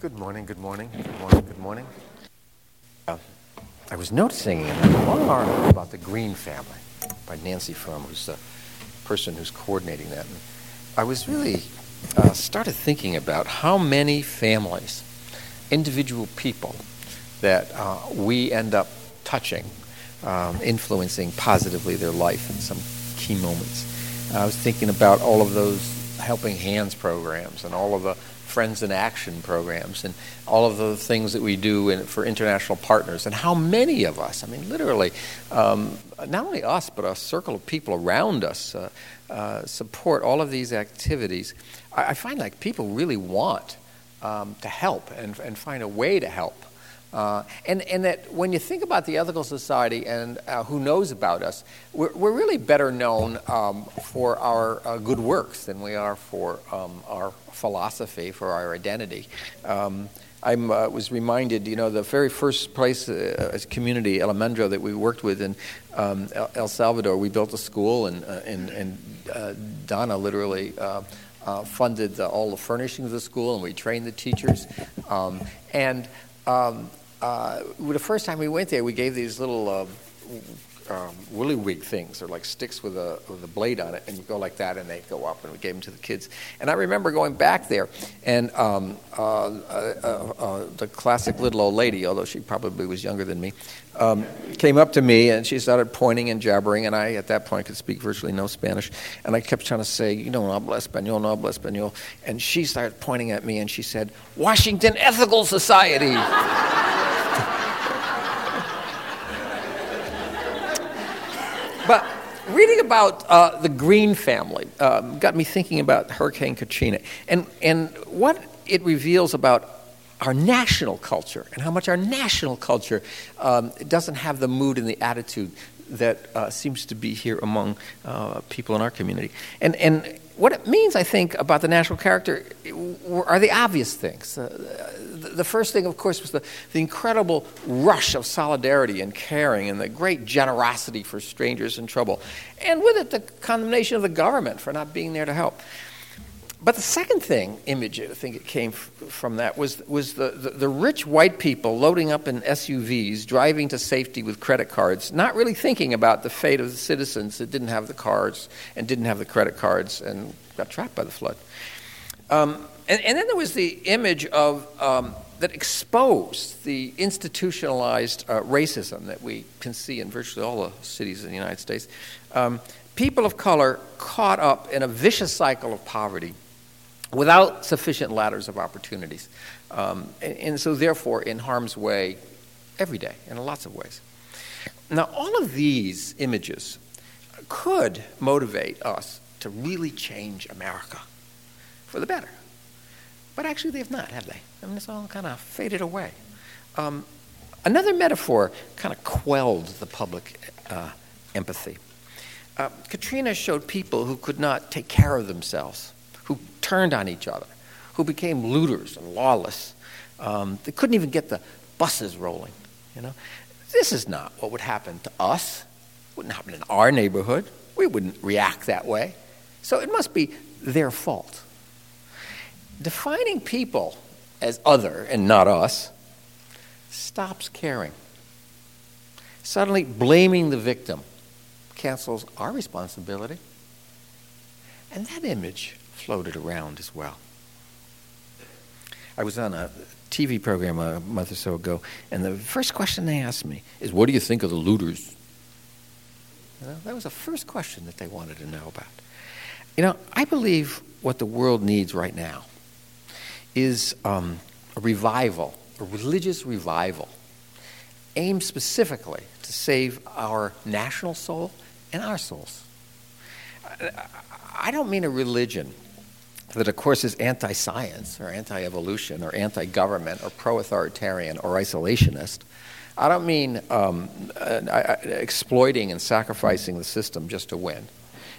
Good morning, good morning, good morning, good morning. Uh, I was noticing in a long article about the Green family by Nancy Frum, who's the person who's coordinating that. And I was really uh, started thinking about how many families, individual people, that uh, we end up touching, um, influencing positively their life in some key moments. I was thinking about all of those helping hands programs and all of the Friends in Action programs and all of the things that we do in, for international partners, and how many of us, I mean, literally, um, not only us, but a circle of people around us uh, uh, support all of these activities. I, I, find like people really want um, to help and, and find a way to help. Uh, and, and that when you think about the Ethical Society and uh, who knows about us, we're, we're really better known um, for our uh, good works than we are for um, our philosophy, for our identity. Um, I uh, was reminded, you know, the very first place, uh, community, El Almendro, that we worked with in um, El Salvador, we built a school, and, uh, and, and Donna literally funded the, all the furnishings of the school, and we trained the teachers. Um, and um, uh, the first time we went there, we gave these little uh, um, willy wig things. They're like sticks with a, with a blade on it, and you go like that, and they go up, and we gave them to the kids. And I remember going back there, and um, uh, uh, uh, the classic little old lady, although she probably was younger than me, um, came up to me, and she started pointing and jabbering, and I, at that point, could speak virtually no Spanish. And I kept trying to say, you know, no habla español, no habla español. And she started pointing at me, and she said, Washington Ethical Society. reading about uh, the Green family um, got me thinking about Hurricane Katrina and, and what it reveals about our national culture and how much our national culture um, doesn't have the mood and the attitude that uh, seems to be here among uh, people in our community. And, and what it means, I think, about the national character are the obvious things. Uh, the first thing, of course, was the, the incredible rush of solidarity and caring and the great generosity for strangers in trouble. And with it, the condemnation of the government for not being there to help. But the second thing, image, I think it came from that, was, was the, the, the, rich white people loading up in SUVs, driving to safety with credit cards, not really thinking about the fate of the citizens that didn't have the cards and didn't have the credit cards and got trapped by the flood. Um, and, and, then there was the image of um, that exposed the institutionalized uh, racism that we can see in virtually all the cities in the United States. Um, people of color caught up in a vicious cycle of poverty without sufficient ladders of opportunities. Um, and, and, so, therefore, in harm's way every day in lots of ways. Now, all of these images could motivate us to really change America for the better. But actually, they have not, have they? I mean, it's all kind of faded away. Um, another metaphor kind of quelled the public uh, empathy. Uh, Katrina showed people who could not take care of themselves who turned on each other, who became looters and lawless. Um, they couldn't even get the buses rolling. You know, this is not what would happen to us. It wouldn't happen in our neighborhood. We wouldn't react that way. So it must be their fault. Defining people as other and not us stops caring. Suddenly, blaming the victim cancels our responsibility. And that image floated around as well. I was on a TV program a month or so ago, and the first question they asked me is, What do you think of the looters? That was the first question that they wanted to know about. You know, I believe what the world needs right now is um, a revival, a religious revival, aimed specifically to save our national soul and our souls. I don't mean a religion that, of course, is anti science or anti evolution or anti government or pro authoritarian or isolationist. I don't mean um, uh, exploiting and sacrificing the system just to win.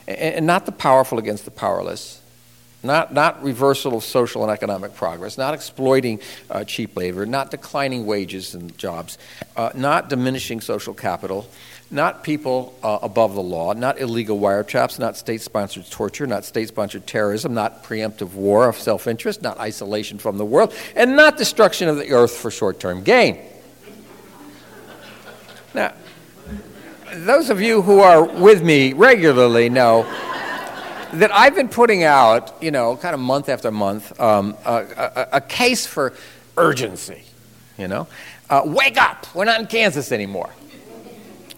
And, and not the powerful against the powerless, not, not reversal of social and economic progress, not exploiting uh, cheap labor, not declining wages and jobs, uh, not diminishing social capital, not people uh, above the law, not illegal wiretaps, not state sponsored torture, not state sponsored terrorism, not preemptive war of self interest, not isolation from the world, and not destruction of the earth for short term gain. Now, those of you who are with me regularly know that I've been putting out, you know, kind of month after month, um, a, a, a, case for urgency. You know, uh, wake up! We're not in Kansas anymore.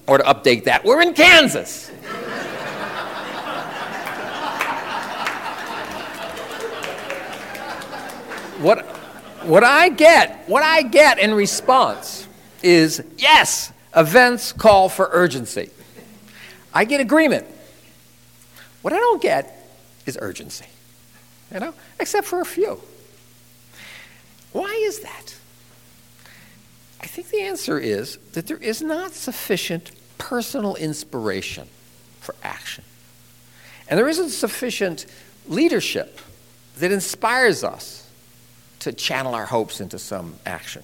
Or to update that, we're in Kansas. what, what I get, what I get in response is yes, events call for urgency. I get agreement. What I don't get is urgency, you know, except for a few. Why is that? I think the answer is that there is not sufficient personal inspiration for action. And there isn't sufficient leadership that inspires us to channel our hopes into some action.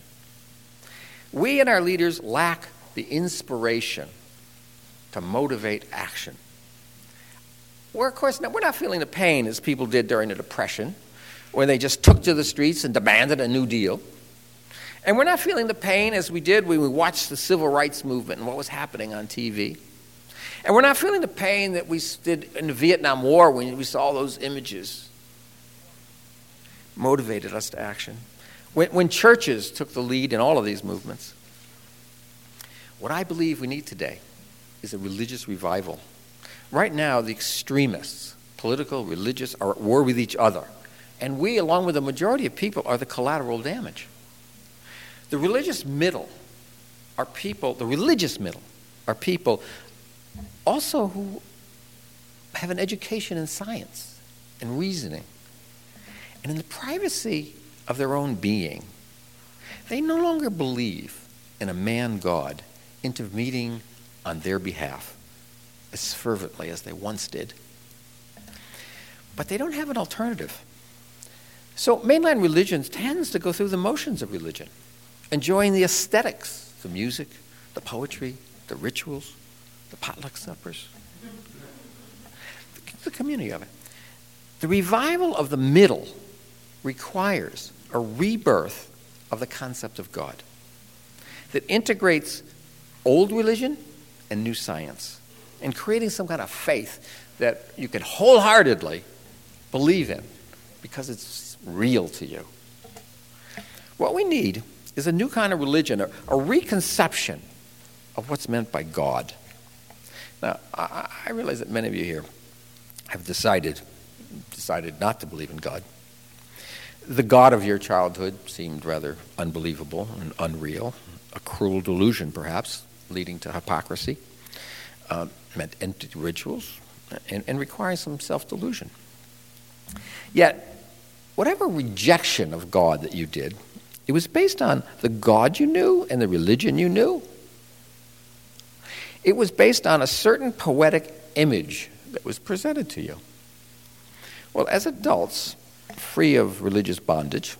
We and our leaders lack the inspiration to motivate action. We're, of course, we're not feeling the pain as people did during the Depression, when they just took to the streets and demanded a New Deal. And we're not feeling the pain as we did when we watched the civil rights movement and what was happening on TV. And we're not feeling the pain that we did in the Vietnam War when we saw those images. Motivated us to action. When, when churches took the lead in all of these movements. What I believe we need today is a religious revival Right now, the extremists, political, religious, are at war with each other. And we, along with the majority of people, are the collateral damage. The religious middle are people, the religious middle are people also who have an education in science and reasoning. And in the privacy of their own being, they no longer believe in a man God intervening on their behalf as fervently as they once did. But they don't have an alternative. So mainline religion tends to go through the motions of religion, enjoying the aesthetics, the music, the poetry, the rituals, the potluck suppers, the community of it. The revival of the middle requires a rebirth of the concept of God that integrates old religion and new science and creating some kind of faith that you can wholeheartedly believe in because it's real to you. What we need is a new kind of religion, a, a reconception of what's meant by God. Now, I, I realize that many of you here have decided decided not to believe in God. The God of your childhood seemed rather unbelievable and unreal, a cruel delusion, perhaps, leading to hypocrisy uh, meant empty rituals and, and requiring some self delusion. Yet, whatever rejection of God that you did, it was based on the God you knew and the religion you knew. It was based on a certain poetic image that was presented to you. Well, as adults, free of religious bondage,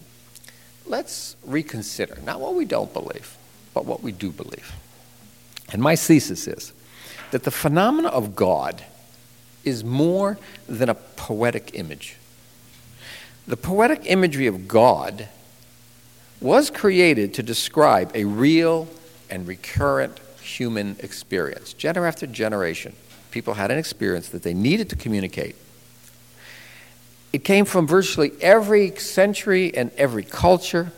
let's reconsider not what we don't believe, but what we do believe. And my thesis is that the phenomena of God is more than a poetic image. The poetic imagery of God was created to describe a real and recurrent human experience. Generation after generation, people had an experience that they needed to communicate. It came from virtually every century and every culture.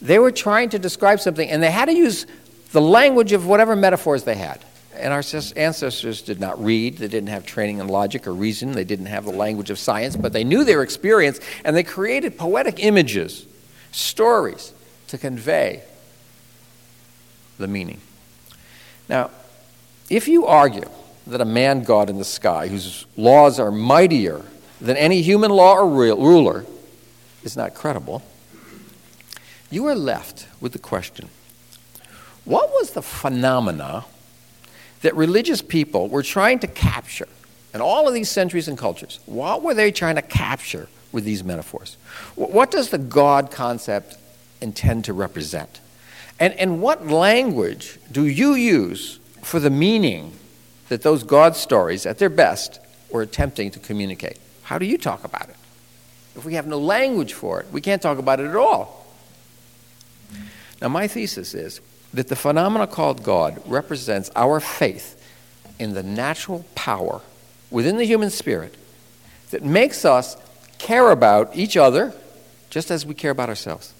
They were trying to describe something, and they had to use the language of whatever metaphors they had. And our ancestors did not read, they didn't have training in logic or reason, they didn't have the language of science, but they knew their experience and they created poetic images, stories to convey the meaning. Now, if you argue that a man God in the sky, whose laws are mightier than any human law or ruler, is not credible, you are left with the question what was the phenomena that religious people were trying to capture in all of these centuries and cultures, what were they trying to capture with these metaphors? What does the God concept intend to represent? And, and what language do you use for the meaning that those God stories, at their best, were attempting to communicate? How do you talk about it? If we have no language for it, we can't talk about it at all. Now, my thesis is that the phenomena called God represents our faith in the natural power within the human spirit that makes us care about each other just as we care about ourselves.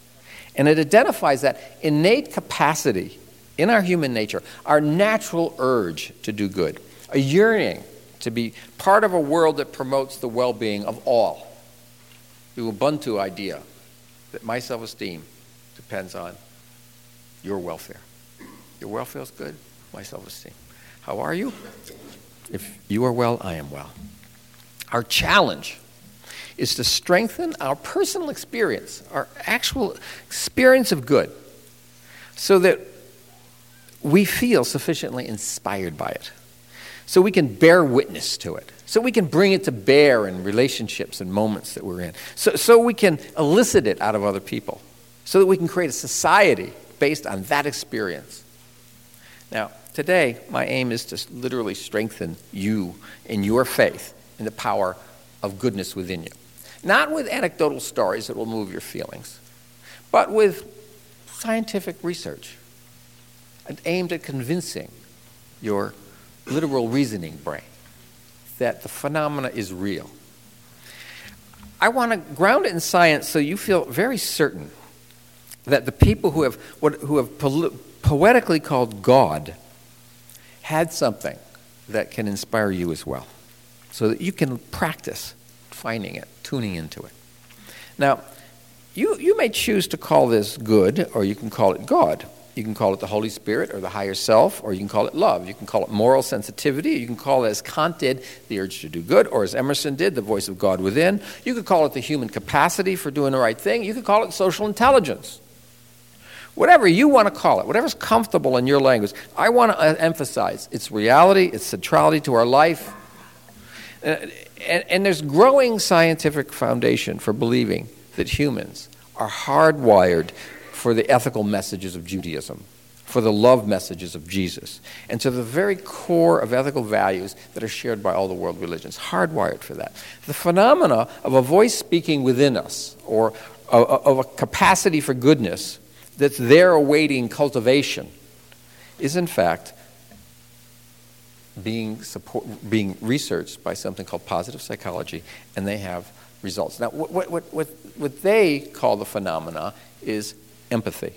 And it identifies that innate capacity in our human nature, our natural urge to do good, a yearning to be part of a world that promotes the well being of all. The Ubuntu idea that my self esteem depends on your welfare. Your welfare is good, my self esteem. How are you? If you are well, I am well. Our challenge is to strengthen our personal experience, our actual experience of good, so that we feel sufficiently inspired by it, so we can bear witness to it, so we can bring it to bear in relationships and moments that we're in, so, so we can elicit it out of other people, so that we can create a society based on that experience. Now, today, my aim is to literally strengthen you in your faith in the power of goodness within you. Not with anecdotal stories that will move your feelings, but with scientific research aimed at convincing your literal reasoning brain that the phenomena is real. I want to ground it in science so you feel very certain that the people who have, what, who have po- poetically called God had something that can inspire you as well, so that you can practice finding it, tuning into it. Now, you, you may choose to call this good, or you can call it God. You can call it the Holy Spirit or the higher self, or you can call it love. You can call it moral sensitivity. You can call it, as Kant did, the urge to do good, or as Emerson did, the voice of God within. You could call it the human capacity for doing the right thing. You could call it social intelligence. Whatever you want to call it, whatever's comfortable in your language, I want to uh, emphasize its reality, its centrality to our life. Uh, and, and there's growing scientific foundation for believing that humans are hardwired for the ethical messages of Judaism, for the love messages of Jesus, and to the very core of ethical values that are shared by all the world religions, hardwired for that. The phenomena of a voice speaking within us, or of a capacity for goodness that's there awaiting cultivation, is in fact being, support, being researched by something called positive psychology, and they have results. Now, what, what, what, what they call the phenomena is empathy.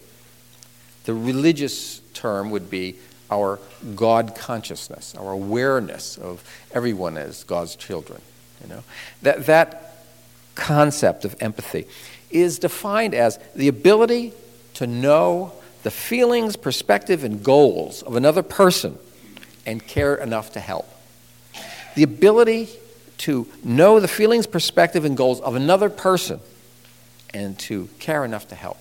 The religious term would be our God consciousness, our awareness of everyone as God's children. You know? that, that concept of empathy is defined as the ability to know the feelings, perspective, and goals of another person and care enough to help. The ability to know the feelings, perspective, and goals of another person and to care enough to help.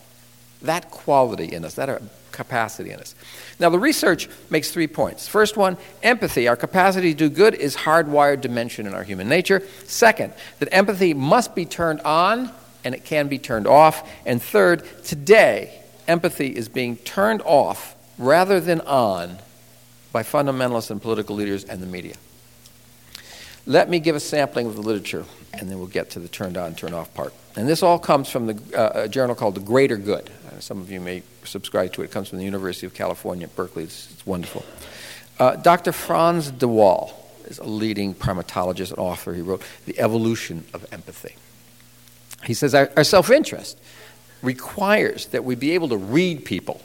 That quality in us, that capacity in us. Now, the research makes three points. First one, empathy, our capacity to do good, is hardwired dimension in our human nature. Second, that empathy must be turned on and it can be turned off. And third, today, empathy is being turned off rather than on by fundamentalists and political leaders and the media. Let me give a sampling of the literature, and then we'll get to the turned on, turned off part. And this all comes from the, uh, a journal called The Greater Good. Uh, some of you may subscribe to it. It comes from the University of California at Berkeley. It's, it's wonderful. Uh, Dr. Frans de Waal is a leading primatologist and author. He wrote The Evolution of Empathy. He says our, our self interest requires that we be able to read people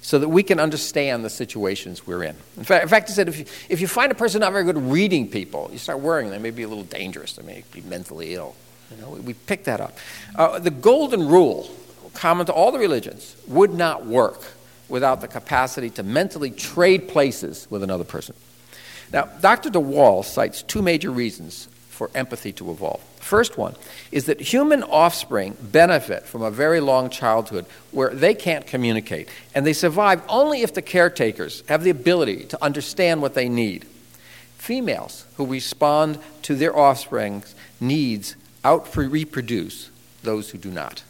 so that we can understand the situations we're in. In fact, in fact he said if you, if you find a person not very good reading people, you start worrying they may be a little dangerous, they may be mentally ill. You know, we, we pick that up. Uh, the golden rule, common to all the religions, would not work without the capacity to mentally trade places with another person. Now, Dr. de Waal cites two major reasons for empathy to evolve. First one is that human offspring benefit from a very long childhood where they can't communicate, and they survive only if the caretakers have the ability to understand what they need. females who respond to their offspring's needs out reproduce those who do not.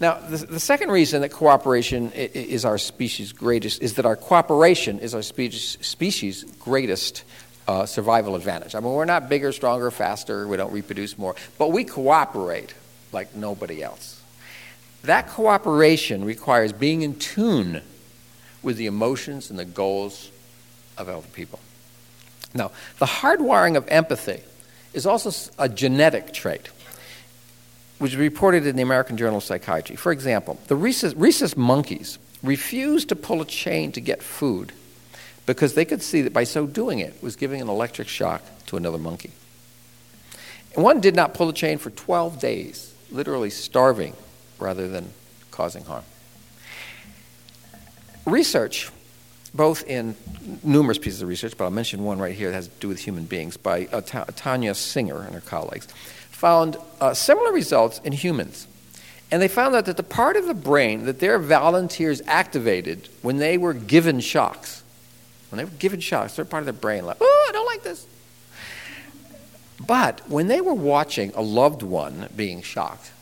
Now, the, the, second reason that cooperation is our species' greatest is that our cooperation is our species, species' greatest uh, survival advantage. I mean, we're not bigger, stronger, faster, we don't reproduce more, but we cooperate like nobody else. That cooperation requires being in tune with the emotions and the goals of other people. Now, the hardwiring of empathy is also a genetic trait, which is reported in the American Journal of Psychiatry. For example, the rhesus, rhesus monkeys refused to pull a chain to get food because they could see that by so doing it was giving an electric shock to another monkey. And one did not pull the chain for 12 days, literally starving rather than causing harm. Research both in numerous pieces of research, but I'll mention one right here that has to do with human beings by Tania Singer and her colleagues, found uh, similar results in humans. And they found out that the part of the brain that their volunteers activated when they were given shocks, when they were given shocks, they're part of their brain, like, oh, I don't like this. But when they were watching a loved one being shocked,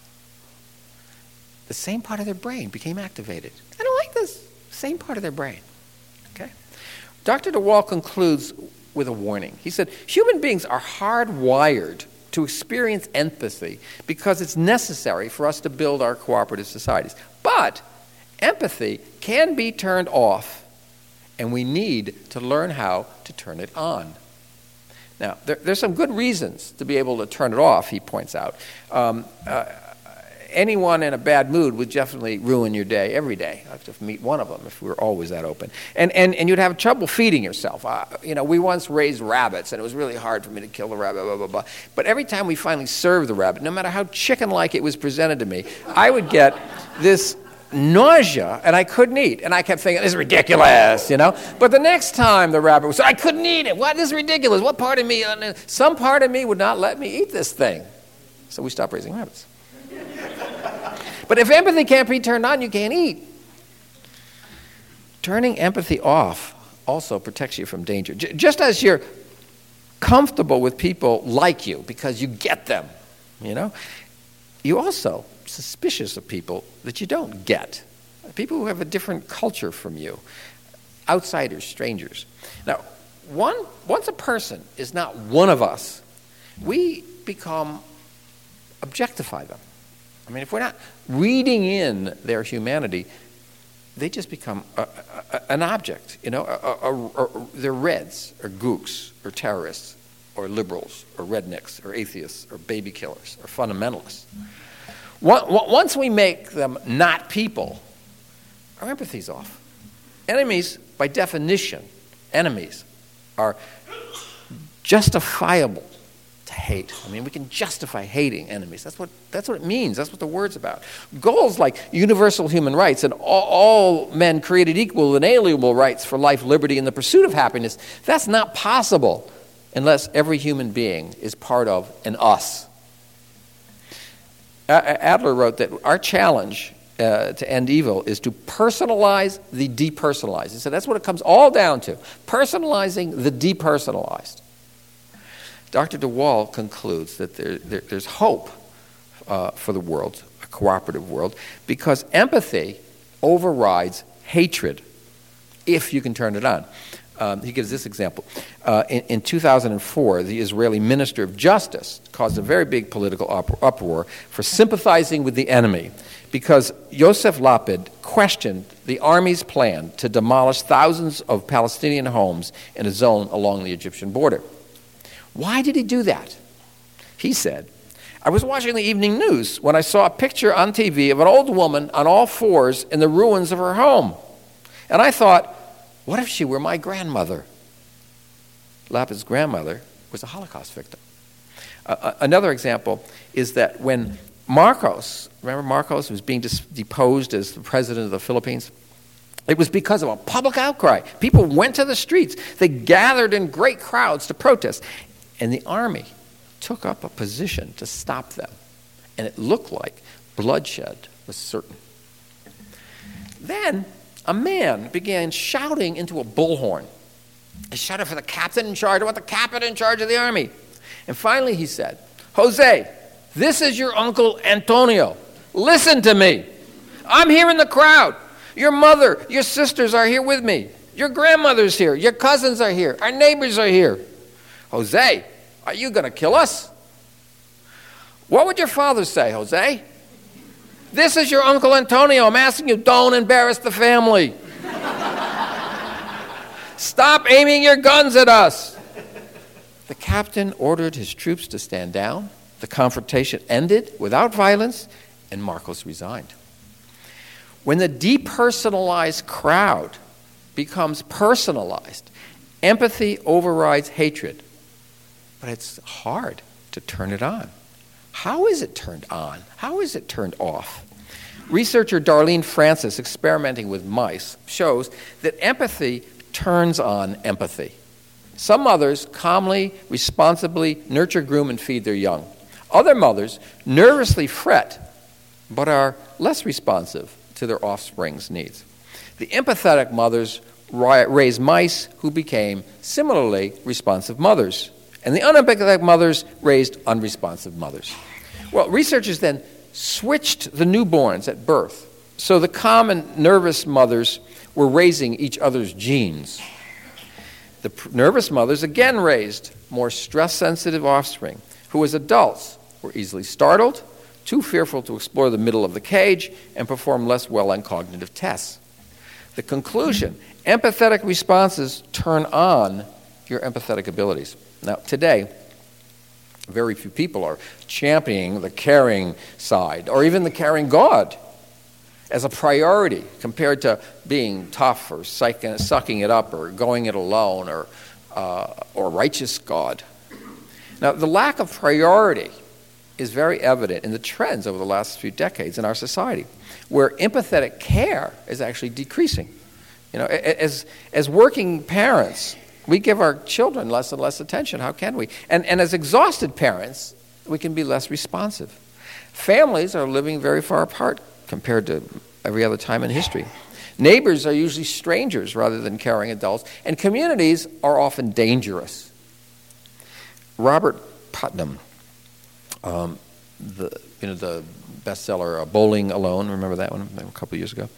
the same part of their brain became activated. I don't like this. Same part of their brain. Okay? Dr. de Waal concludes with a warning. He said, Human beings are hardwired to experience empathy because it's necessary for us to build our cooperative societies. But empathy can be turned off, and we need to learn how to turn it on. Now, there, there's some good reasons to be able to turn it off, he points out. Um, uh, anyone in a bad mood would definitely ruin your day every day. I have to meet one of them if we were always that open. And, and, and you'd have trouble feeding yourself. Uh, you know, we once raised rabbits, and it was really hard for me to kill the rabbit, blah, blah, blah. But every time we finally served the rabbit, no matter how chicken like it was presented to me, I would get this nausea and I couldn't eat. And I kept thinking, this is ridiculous, you know? But the next time the rabbit was, I couldn't eat it. What this is ridiculous? What part of me, uh, some part of me would not let me eat this thing. So we stopped raising rabbits. But if empathy can't be turned on, you can't eat. Turning empathy off also protects you from danger. J- just as you're comfortable with people like you because you get them, you know, you also suspicious of people that you don't get. People who have a different culture from you, outsiders, strangers. Now, one, once a person is not one of us, we become objectify them. I mean, if we're not reading in their humanity, they just become a, a, an object. You know, a, they're Reds or gooks or terrorists or liberals or rednecks or atheists or baby killers or fundamentalists. Once we make them not people, our empathy's off. Enemies, by definition, enemies are justifiable to hate. I mean, we can justify hating enemies. That's what, that's what it means. That's what the word's about. Goals like universal human rights and all, all men created equal and inalienable rights for life, liberty, and the pursuit of happiness, that's not possible unless every human being is part of an us. Adler wrote that our challenge uh, to end evil is to personalize the depersonalized. Said that's what it comes all down to personalizing the depersonalized. Dr. de Waal concludes that there, there, there's hope uh, for the world, a cooperative world, because empathy overrides hatred if you can turn it on. Um, he gives this example. Uh, in, in, 2004, the Israeli Minister of Justice caused a very big political up- uproar for sympathizing with the enemy because Yosef Lapid questioned the army's plan to demolish thousands of Palestinian homes in a zone along the Egyptian border. Why did he do that? He said, I was watching the evening news when I saw a picture on TV of an old woman on all fours in the ruins of her home. And I thought, what if she were my grandmother? Lapid's grandmother was a Holocaust victim. Uh, another example is that when Marcos, remember Marcos was being dis- deposed as the president of the Philippines? It was because of a public outcry. People went to the streets. They gathered in great crowds to protest. And the army took up a position to stop them. And it looked like bloodshed was certain. Then a man began shouting into a bullhorn. He shouted for the captain in charge. I want the captain in charge of the army. And finally he said, Jose, this is your uncle Antonio. Listen to me. I'm here in the crowd. Your mother, your sisters are here with me. Your grandmother's here. Your cousins are here. Our neighbors are here. Jose, are you going to kill us? What would your father say, Jose? This is your Uncle Antonio. I'm asking you, don't embarrass the family. Stop aiming your guns at us. The captain ordered his troops to stand down. The confrontation ended without violence, and Marcos resigned. When the depersonalized crowd becomes personalized, empathy overrides hatred. But it's hard to turn it on. How is it turned on? How is it turned off? Researcher Darlene Francis, experimenting with mice, shows that empathy turns on empathy. Some mothers calmly, responsibly nurture, groom, and feed their young. Other mothers nervously fret, but are less responsive to their offspring's needs. The empathetic mothers raise mice who became similarly responsive mothers and the unempathetic mothers raised unresponsive mothers. Well, researchers then switched the newborns at birth. So the common nervous mothers were raising each other's genes. The nervous mothers again raised more stress sensitive offspring, who as adults were easily startled, too fearful to explore the middle of the cage, and perform less well on cognitive tests. The conclusion empathetic responses turn on your empathetic abilities. Now, today, very few people are championing the caring side or even the caring God as a priority compared to being tough or sucking it up or going it alone or, uh, or righteous God. Now, the lack of priority is very evident in the trends over the last few decades in our society, where empathetic care is actually decreasing. You know, as, as working parents, we give our children less and less attention. How can we? And, and as exhausted parents, we can be less responsive. Families are living very far apart compared to every other time in history. Neighbors are usually strangers rather than caring adults, and communities are often dangerous. Robert Putnam, um, the, you know, the bestseller uh, Bowling Alone, remember that one a couple years ago?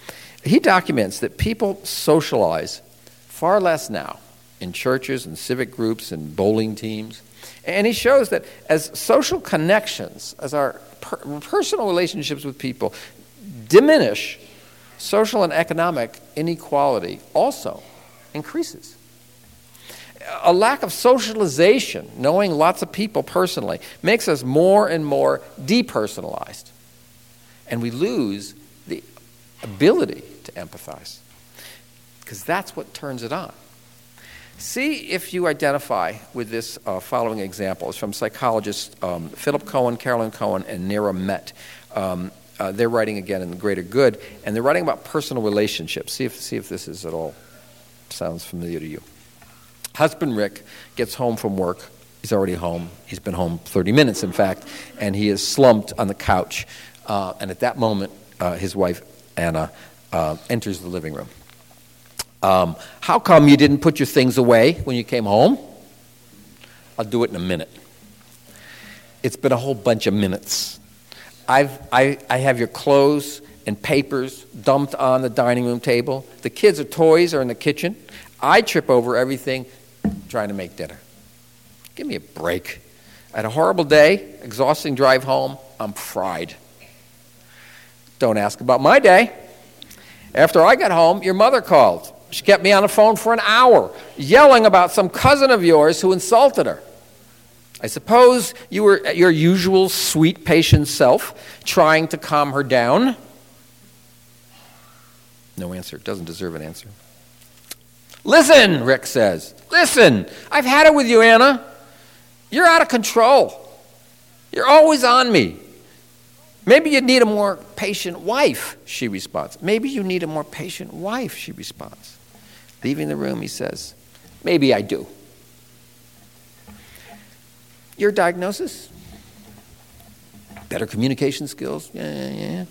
He documents that people socialize far less now in churches and civic groups and bowling teams. And he shows that as social connections, as our per- personal relationships with people diminish, social and economic inequality also increases. A lack of socialization, knowing lots of people personally, makes us more and more depersonalized. And we lose the ability to empathize because that's what turns it on. See if you identify with this uh, following example. It's from psychologists um, Philip Cohen, Carolyn Cohen, and Nira Met. Um, uh, they're writing again in The Greater Good, and they're writing about personal relationships. See if, see if this is at all sounds familiar to you. Husband Rick gets home from work. He's already home. He's been home 30 minutes, in fact, and he is slumped on the couch. Uh, and at that moment, uh, his wife, Anna, uh, enters the living room. Um, how come you didn't put your things away when you came home? I'll do it in a minute. It's been a whole bunch of minutes. I've, I, I have your clothes and papers dumped on the dining room table. The kids' toys are in the kitchen. I trip over everything trying to make dinner. Give me a break. I had a horrible day, exhausting drive home. I'm fried. Don't ask about my day. After I got home, your mother called. She kept me on the phone for an hour, yelling about some cousin of yours who insulted her. I suppose you were at your usual sweet, patient self, trying to calm her down. No answer. Doesn't deserve an answer. Listen, Rick says. Listen, I've had it with you, Anna. You're out of control. You're always on me. Maybe you need a more patient wife, she responds. Maybe you need a more patient wife, she responds. Leaving the room, he says, Maybe I do. Your diagnosis? Better communication skills? Yeah, yeah, yeah.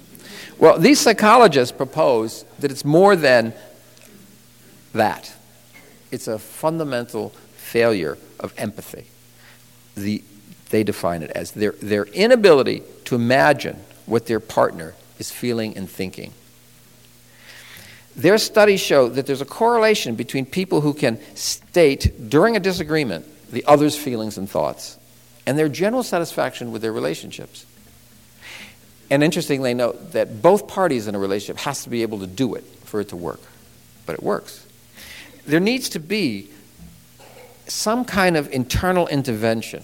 Well, these psychologists propose that it's more than that. It's a fundamental failure of empathy. The, they define it as their, their inability to imagine what their partner is feeling and thinking. Their studies show that there's a correlation between people who can state during a disagreement the other's feelings and thoughts and their general satisfaction with their relationships. And interestingly, note that both parties in a relationship has to be able to do it for it to work. But it works. There needs to be some kind of internal intervention.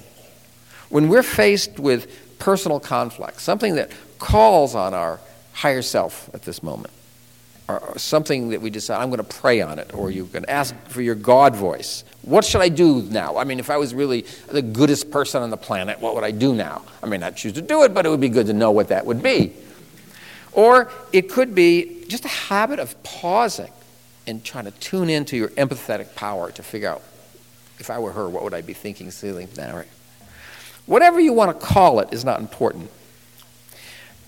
When we're faced with personal conflict, something that calls on our higher self at this moment, or something that we decide, I'm going to pray on it, or you can ask for your God voice. What should I do now? I mean, if I was really the goodest person on the planet, what would I do now? I may not choose to do it, but it would be good to know what that would be. Or it could be just a habit of pausing and trying to tune into your empathetic power to figure out if I were her, what would I be thinking, feeling now? Right? Whatever you want to call it is not important.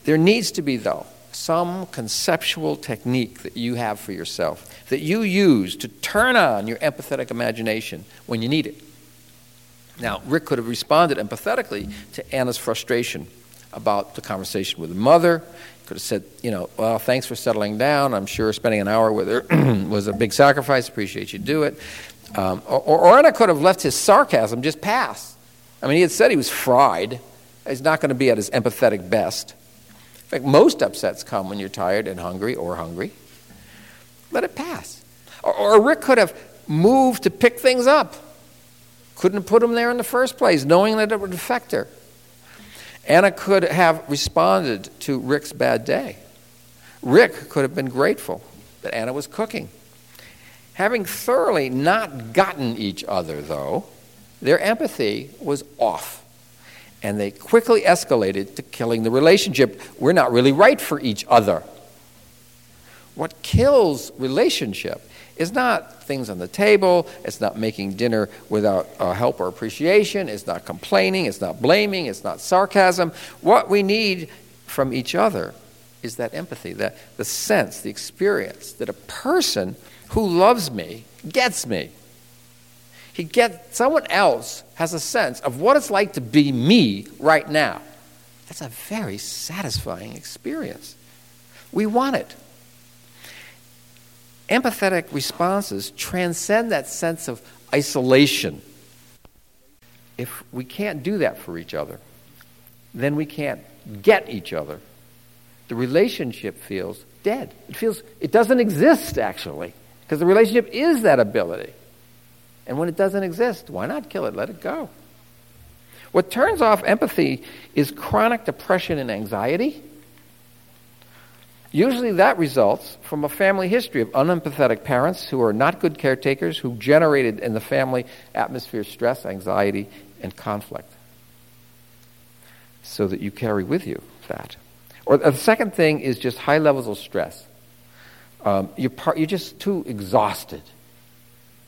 There needs to be, though, some conceptual technique that you have for yourself that you use to turn on your empathetic imagination when you need it. Now, Rick could have responded empathetically to Anna's frustration about the conversation with her mother. Could have said, you know, well, thanks for settling down. I'm sure spending an hour with her was a big sacrifice. Appreciate you do it. Um, or, or Anna could have left his sarcasm just pass. I mean, he had said he was fried. He's not going to be at his empathetic best. Most upsets come when you're tired and hungry or hungry. Let it pass. Or, or Rick could have moved to pick things up. Couldn't have put them there in the first place, knowing that it would affect her. Anna could have responded to Rick's bad day. Rick could have been grateful that Anna was cooking. Having thoroughly not gotten each other, though, their empathy was off and they quickly escalated to killing the relationship. We're not really right for each other. What kills relationship is not things on the table, it's not making dinner without uh, help or appreciation, it's not complaining, it's not blaming, it's not sarcasm. What we need from each other is that empathy, that the sense, the experience that a person who loves me gets me. He gets someone else has a sense of what it's like to be me right now. That's a very satisfying experience. We want it. Empathetic responses transcend that sense of isolation. If we can't do that for each other, then we can't get each other. The relationship feels dead. It feels it doesn't exist actually, because the relationship is that ability. And when it doesn't exist, why not kill it? Let it go. What turns off empathy is chronic depression and anxiety. Usually that results from a family history of unempathetic parents who are not good caretakers, who generated in the family atmosphere stress, anxiety, and conflict. So that you carry with you that. Or the second thing is just high levels of stress. Um, you're, par- you're just too exhausted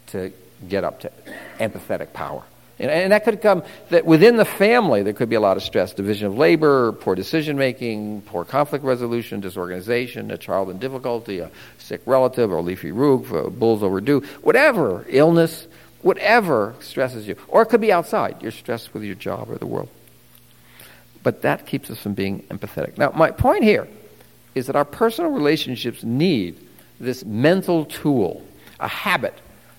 to get up to empathetic power. And, and, that could come that within the family there could be a lot of stress, division of labor, poor decision making, poor conflict resolution, disorganization, a child in difficulty, a sick relative, or leafy roof, bulls overdue, whatever, illness, whatever stresses you. Or it could be outside. You're stressed with your job or the world. But that keeps us from being empathetic. Now, my point here is that our personal relationships need this mental tool, a habit,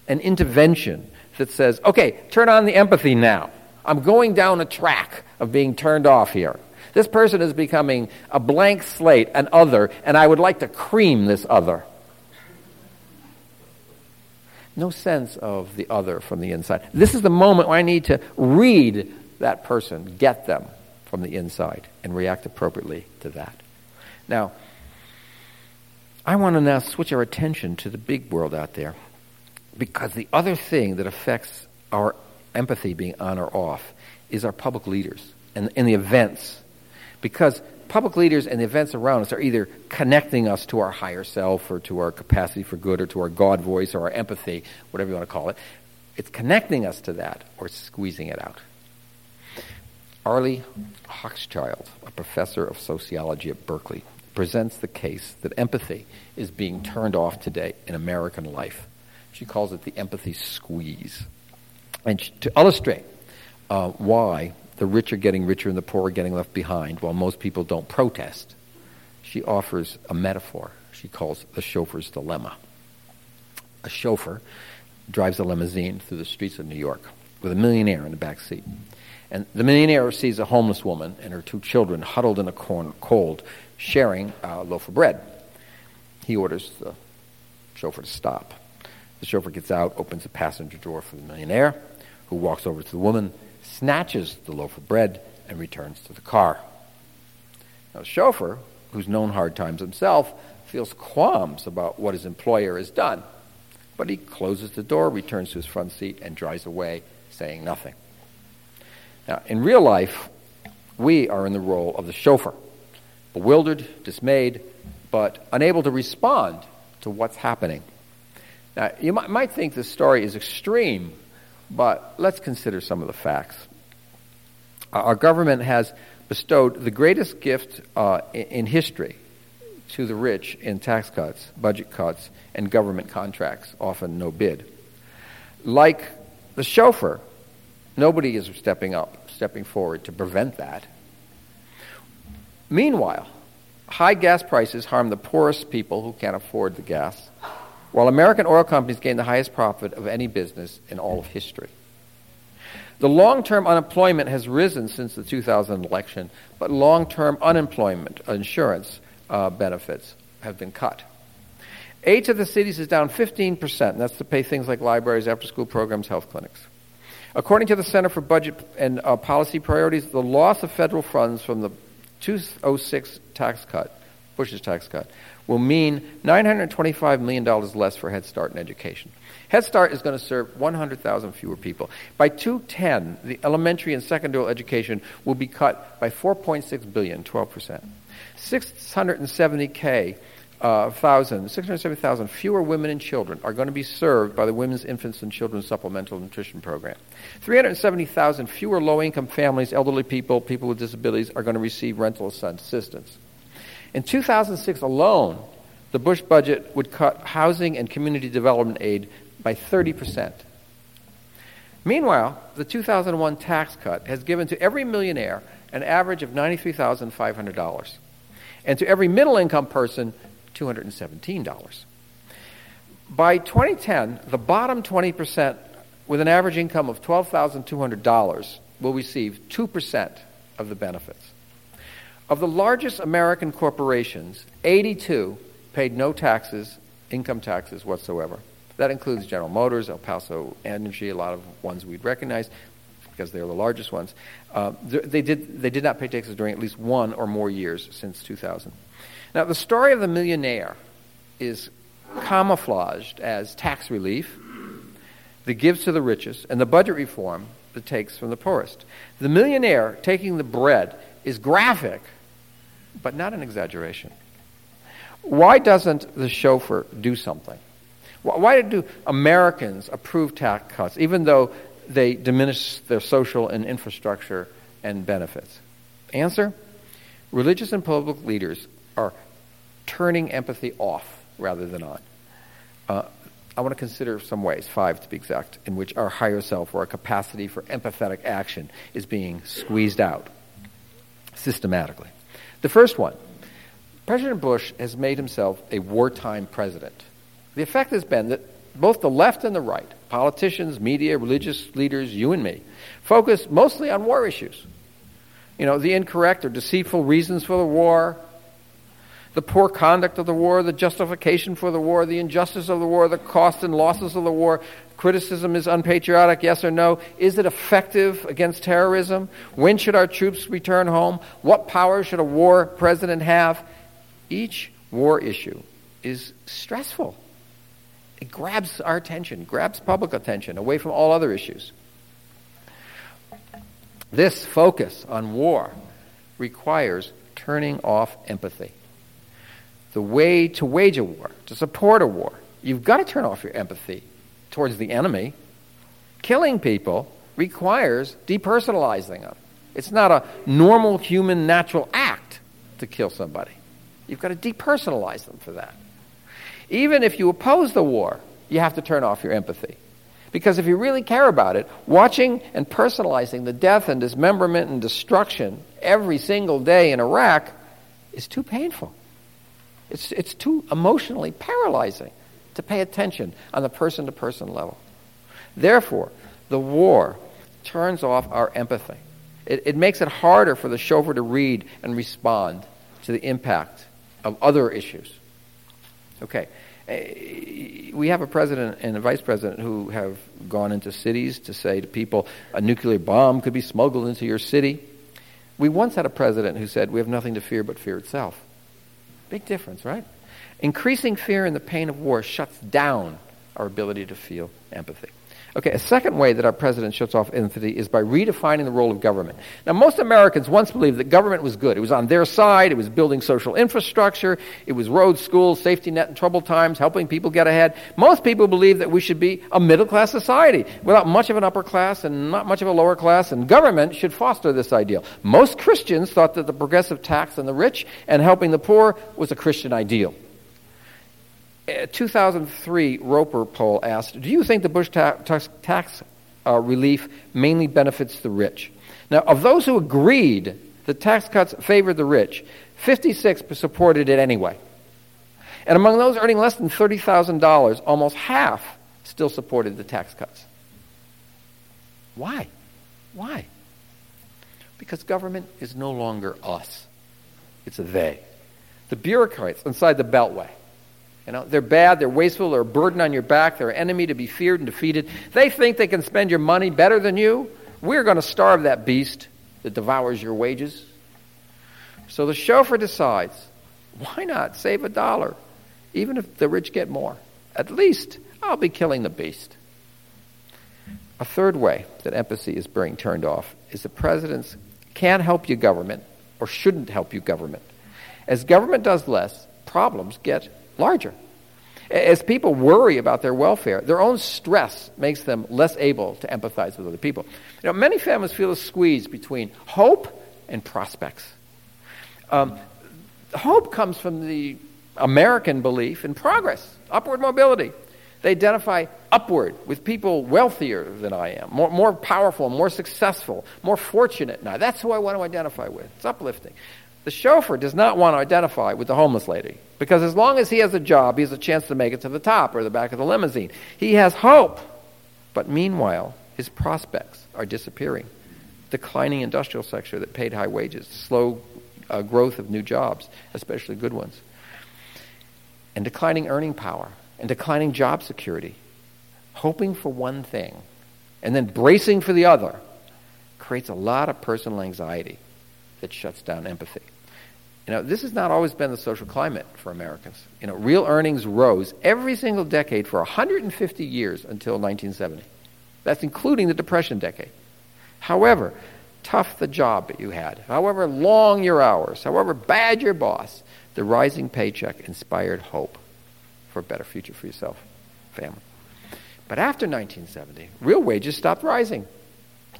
an intervention that says, okay, turn on the empathy now. I'm going down a track of being turned off here. This person is becoming a blank slate, an other, and I would like to cream this other. No sense of the other from the inside. This is the moment where I need to read that person, get them from the inside, and react appropriately to that. Now, I want to now switch our attention to the big world out there. Because the other thing that affects our empathy being on or off is our public leaders and, and the events. Because public leaders and the events around us are either connecting us to our higher self or to our capacity for good or to our God voice or our empathy, whatever you want to call it. It's connecting us to that or squeezing it out. Arlie Hochschild, a professor of sociology at Berkeley, presents the case that empathy is being turned off today in American life She calls it the empathy squeeze. And to illustrate uh, why the rich are getting richer and the poor are getting left behind while most people don't protest, she offers a metaphor she calls the chauffeur's dilemma. A chauffeur drives a limousine through the streets of New York with a millionaire in the back seat. And the millionaire sees a homeless woman and her two children huddled in a corner, cold, sharing a loaf of bread. He orders the chauffeur to stop. The chauffeur gets out, opens the passenger door for the millionaire, who walks over to the woman, snatches the loaf of bread, and returns to the car. Now, the chauffeur, who's known hard times himself, feels qualms about what his employer has done. But he closes the door, returns to his front seat, and drives away, saying nothing. Now, in real life, we are in the role of the chauffeur, bewildered, dismayed, but unable to respond to what's happening. Now, you might, might think this story is extreme, but let's consider some of the facts. Our government has bestowed the greatest gift uh, in history to the rich in tax cuts, budget cuts, and government contracts, often no bid. Like the chauffeur, nobody is stepping up, stepping forward to prevent that. Meanwhile, high gas prices harm the poorest people who can't afford the gas, while American oil companies gain the highest profit of any business in all of history. The long term unemployment has risen since the 2000 election, but long term unemployment insurance uh, benefits have been cut. Aid to the cities is down 15%, and that's to pay things like libraries, after school programs, health clinics. According to the Center for Budget and uh, Policy Priorities, the loss of federal funds from the 2006 tax cut, Bush's tax cut, will mean $925 million less for Head Start and education. Head Start is going to serve 100,000 fewer people. By 210, the elementary and secondary education will be cut by 4.6 billion, 12 percent. 670K uh, thousand, 670,000 fewer women and children are going to be served by the Women's Infants and Children's Supplemental Nutrition Program. 370,000 fewer low-income families, elderly people, people with disabilities are going to receive rental assistance. In 2006 alone, the Bush budget would cut housing and community development aid by 30%. Meanwhile, the 2001 tax cut has given to every millionaire an average of $93,500 and to every middle income person, $217. By 2010, the bottom 20% with an average income of $12,200 will receive 2% of the benefits. Of the largest American corporations, 82 paid no taxes, income taxes whatsoever. That includes General Motors, El Paso Energy, a lot of ones we'd recognize because they're the largest ones. Uh, they, did, they did not pay taxes during at least one or more years since 2000. Now, the story of the millionaire is camouflaged as tax relief the gives to the richest and the budget reform that takes from the poorest. The millionaire taking the bread is graphic, but not an exaggeration. Why doesn't the chauffeur do something? Why do Americans approve tax cuts, even though they diminish their social and infrastructure and benefits? Answer religious and public leaders are turning empathy off rather than on. Uh, I want to consider some ways, five to be exact, in which our higher self or our capacity for empathetic action is being squeezed out systematically. The first one President Bush has made himself a wartime president. The effect has been that both the left and the right, politicians, media, religious leaders, you and me, focus mostly on war issues. You know, the incorrect or deceitful reasons for the war, the poor conduct of the war, the justification for the war, the injustice of the war, the cost and losses of the war. Criticism is unpatriotic, yes or no? Is it effective against terrorism? When should our troops return home? What power should a war president have? Each war issue is stressful it grabs our attention, grabs public attention away from all other issues. This focus on war requires turning off empathy. The way to wage a war, to support a war, you've got to turn off your empathy towards the enemy. Killing people requires depersonalizing them. It's not a normal human natural act to kill somebody. You've got to depersonalize them for that. Even if you oppose the war, you have to turn off your empathy. Because if you really care about it, watching and personalizing the death and dismemberment and destruction every single day in Iraq is too painful. It's, it's too emotionally paralyzing to pay attention on the person to person level. Therefore, the war turns off our empathy. It, it makes it harder for the chauffeur to read and respond to the impact of other issues. Okay. Eh, we have a president and a vice president who have gone into cities to say to people, a nuclear bomb could be smuggled into your city. We once had a president who said, We have nothing to fear but fear itself. Big difference, right? Increasing fear and the pain of war shuts down our ability to feel empathy. Okay, a second way that our president shuts off empathy is by redefining the role of government. Now, most Americans once believed that government was good. It was on their side, it was building social infrastructure, it was roads, schools, safety net in troubled times, helping people get ahead. Most people believe that we should be a middle class society without much of an upper class and not much of a lower class, and government should foster this ideal. Most Christians thought that the progressive tax on the rich and helping the poor was a Christian ideal. 2003 Roper poll asked, Do you think the Bush ta- tax, uh, relief mainly benefits the rich? Now, of those who agreed the tax cuts favored the rich, 56 supported it anyway. And among those earning less than $30,000, almost half still supported the tax cuts. Why? Why? Because government is no longer us, it's a they. The bureaucrats inside the Beltway you know, they're bad, they're wasteful, they're a burden on your back, they're an enemy to be feared and defeated. They think they can spend your money better than you. We're going to starve that beast that devours your wages. So the chauffeur decides, why not save a dollar, even if the rich get more? At least I'll be killing the beast. A third way that empathy is being turned off is the presidents can't help you government or shouldn't help you government. As government does less, problems get larger. As people worry about their welfare, their own stress makes them less able to empathize with other people. You know, many families feel a squeeze between hope and prospects. Um, hope comes from the American belief in progress, upward mobility. They identify upward with people wealthier than I am, more, more powerful, more successful, more fortunate now. That's who I want to identify with. It's uplifting. The chauffeur does not want to identify with the homeless lady because as long as he has a job, he has a chance to make it to the top or the back of the limousine. He has hope. But meanwhile, his prospects are disappearing. Declining industrial sector that paid high wages, slow uh, growth of new jobs, especially good ones, and declining earning power and declining job security. Hoping for one thing and then bracing for the other creates a lot of personal anxiety that shuts down empathy. You know, this has not always been the social climate for Americans. You know, real earnings rose every single decade for 150 years until 1970. That's including the Depression decade. However, tough the job that you had, however long your hours, however bad your boss, the rising paycheck inspired hope for a better future for yourself, family. But after 1970, real wages stopped rising.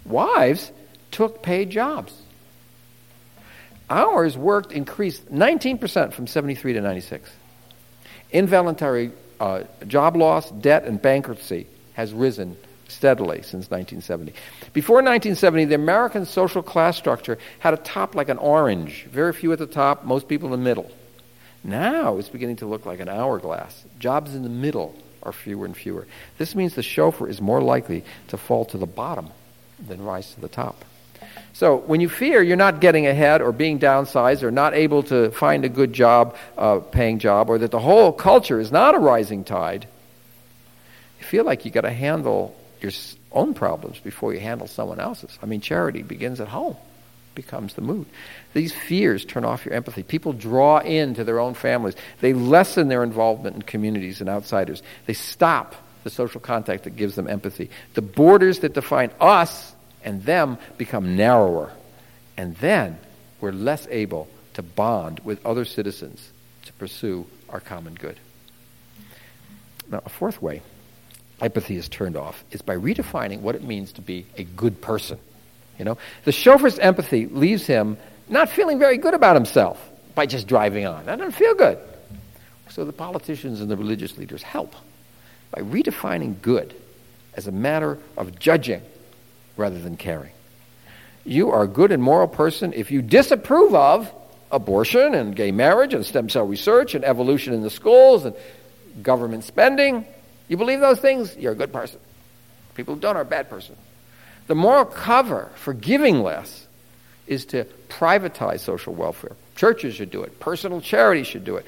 Wives took paid jobs. Hours worked increased 19% from 73 to 96. Involuntary uh, job loss, debt, and bankruptcy has risen steadily since 1970. Before 1970, the American social class structure had a top like an orange, very few at the top, most people in the middle. Now it's beginning to look like an hourglass. Jobs in the middle are fewer and fewer. This means the chauffeur is more likely to fall to the bottom than rise to the top. So when you fear you're not getting ahead or being downsized or not able to find a good job, uh, paying job, or that the whole culture is not a rising tide, you feel like you got to handle your own problems before you handle someone else's. I mean, charity begins at home, becomes the mood. These fears turn off your empathy. People draw into their own families. They lessen their involvement in communities and outsiders. They stop the social contact that gives them empathy. The borders that define us and them become narrower. And then we're less able to bond with other citizens to pursue our common good. Now, a fourth way empathy is turned off is by redefining what it means to be a good person. You know, the chauffeur's empathy leaves him not feeling very good about himself by just driving on. That doesn't feel good. So the politicians and the religious leaders help. by redefining good as a matter of judging rather than caring. You are a good and moral person if you disapprove of abortion and gay marriage and stem cell research and evolution in the schools and government spending. You believe those things, you're a good person. People who don't are a bad person. The moral cover for giving less is to privatize social welfare. Churches should do it. Personal charity should do it.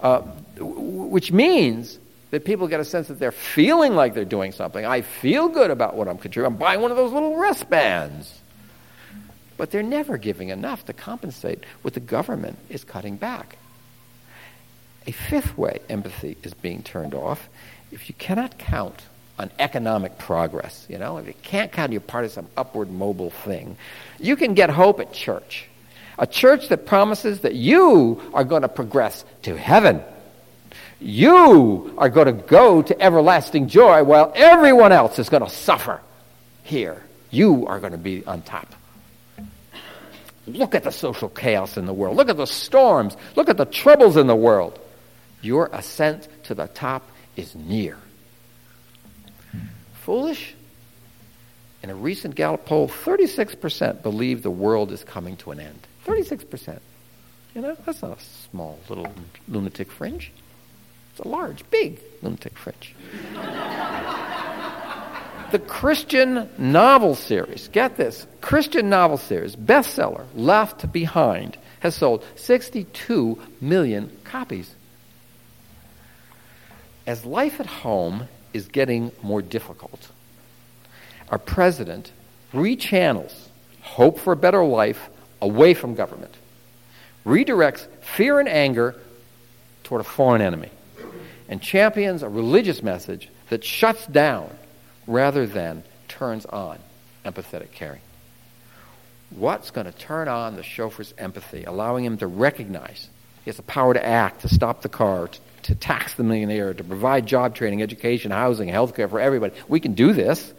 Uh, which means that people get a sense that they're feeling like they're doing something. I feel good about what I'm contributing. I'm buying one of those little wristbands. But they're never giving enough to compensate what the government is cutting back. A fifth way empathy is being turned off if you cannot count on economic progress, you know, if you can't count you're part of some upward mobile thing, you can get hope at church. A church that promises that you are going to progress to heaven. You are going to go to everlasting joy while everyone else is going to suffer here. You are going to be on top. Look at the social chaos in the world. Look at the storms. Look at the troubles in the world. Your ascent to the top is near. Foolish? In a recent Gallup poll, 36% believe the world is coming to an end. 36%. You know, that's not a small little lunatic fringe. It's a large, big lunatic fringe. the Christian novel series, get this, Christian novel series, bestseller, Left Behind, has sold 62 million copies. As life at home is getting more difficult, our president rechannels hope for a better life away from government, redirects fear and anger toward a foreign enemy, and champions a religious message that shuts down rather than turns on empathetic caring. What's going to turn on the chauffeur's empathy, allowing him to recognize he has the power to act, to stop the car, to, to tax the millionaire, to provide job training, education, housing, health care for everybody? We can do this.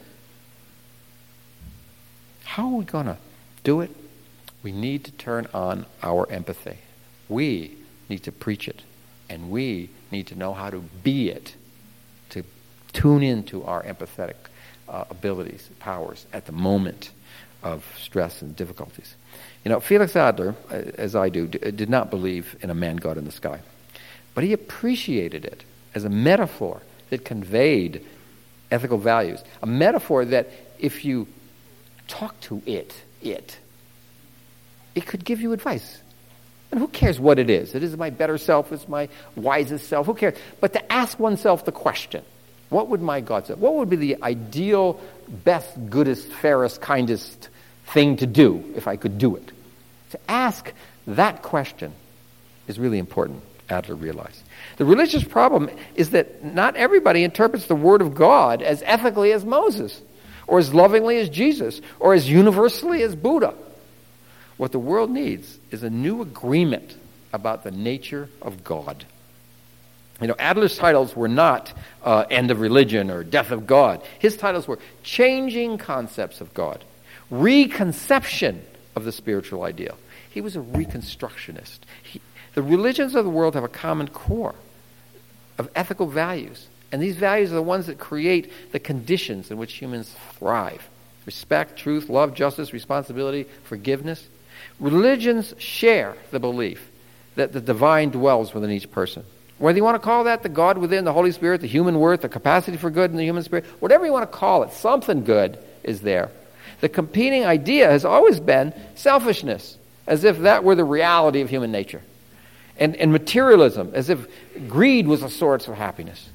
How are we going to do it? We need to turn on our empathy. We need to preach it. And we need to know how to be it, to tune into our empathetic uh, abilities, powers at the moment of stress and difficulties. You know, Felix Adler, uh, as I do, did not believe in a man God in the sky. But he appreciated it as a metaphor that conveyed ethical values. A metaphor that if you talk to it, it, it could give you advice. And who cares what it is? It is my better self, it's my wisest self, who cares? But to ask oneself the question, what would my God say? What would be the ideal, best, goodest, fairest, kindest thing to do if I could do it? To ask that question is really important, Adler realized. The religious problem is that not everybody interprets the Word of God as ethically as Moses, or as lovingly as Jesus, or as universally as Buddha. What the world needs is a new agreement about the nature of God. You know, Adler's titles were not uh, End of Religion or Death of God. His titles were Changing Concepts of God, Reconception of the Spiritual Ideal. He was a reconstructionist. He, the religions of the world have a common core of ethical values. And these values are the ones that create the conditions in which humans thrive respect, truth, love, justice, responsibility, forgiveness. Religions share the belief that the divine dwells within each person. Whether you want to call that the God within, the Holy Spirit, the human worth, the capacity for good in the human spirit, whatever you want to call it, something good is there. The competing idea has always been selfishness, as if that were the reality of human nature. And, and materialism, as if greed was a source of happiness.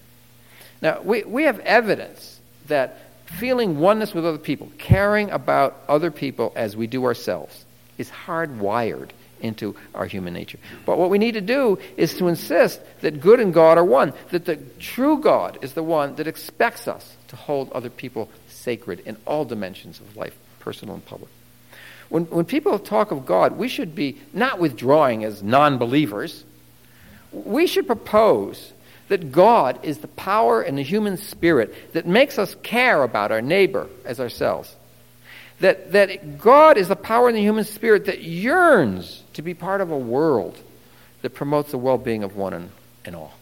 Now, we, we have evidence that feeling oneness with other people, caring about other people as we do ourselves, is hardwired into our human nature. But what we need to do is to insist that good and God are one, that the true God is the one that expects us to hold other people sacred in all dimensions of life, personal and public. When, when people talk of God, we should be not withdrawing as non believers. We should propose that God is the power in the human spirit that makes us care about our neighbor as ourselves. That, that God is the power in the human spirit that yearns to be part of a world that promotes the well being of one and, and all.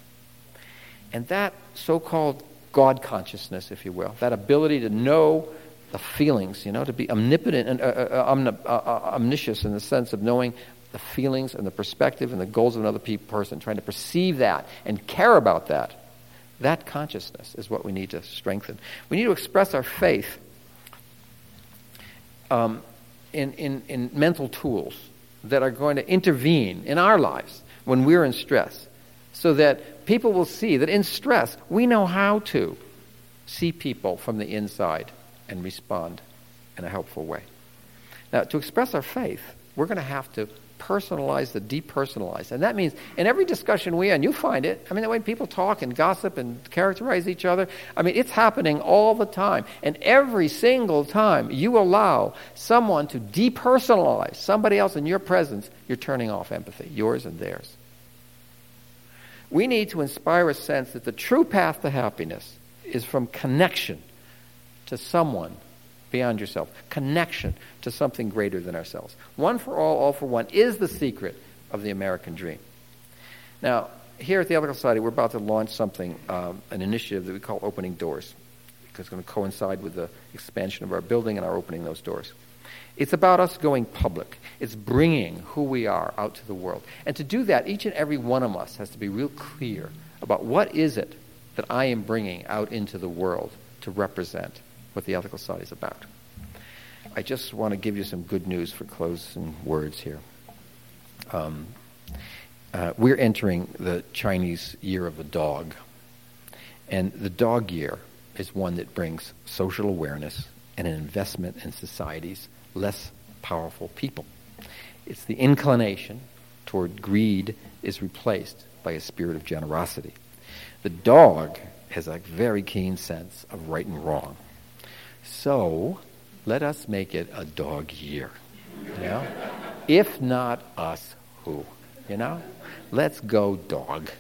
And that so called God consciousness, if you will, that ability to know the feelings, you know, to be omnipotent and uh, uh, uh, uh, omniscient in the sense of knowing the feelings and the perspective and the goals of another pe- person, trying to perceive that and care about that. That consciousness is what we need to strengthen. We need to express our faith um, in, in, in mental tools that are going to intervene in our lives when we're in stress so that people will see that in stress we know how to see people from the inside and respond in a helpful way. Now, to express our faith, we're going to have to personalize the depersonalized. And that means in every discussion we and you find it, I mean, the way people talk and gossip and characterize each other, I mean, it's happening all the time. And every single time you allow someone to depersonalize somebody else in your presence, you're turning off empathy, yours and theirs. We need to inspire a sense that the true path to happiness is from connection to someone beyond yourself, connection to something greater than ourselves. One for all, all for one is the secret of the American dream. Now, here at the Ethical Society, we're about to launch something, um, an initiative that we call Opening Doors, because it's going to coincide with the expansion of our building and our opening those doors. It's about us going public. It's bringing who we are out to the world. And to do that, each and every one of us has to be real clear about what is it that I am bringing out into the world to represent what the Ethical Society is about. I just want to give you some good news for closing words here. Um, uh, we're entering the Chinese Year of the Dog. And the dog year is one that brings social awareness and an investment in society's less powerful people. It's the inclination toward greed is replaced by a spirit of generosity. The dog has a very keen sense of right and wrong. So let us make it a dog year. You know? if not us, who? You know? Let's go dog.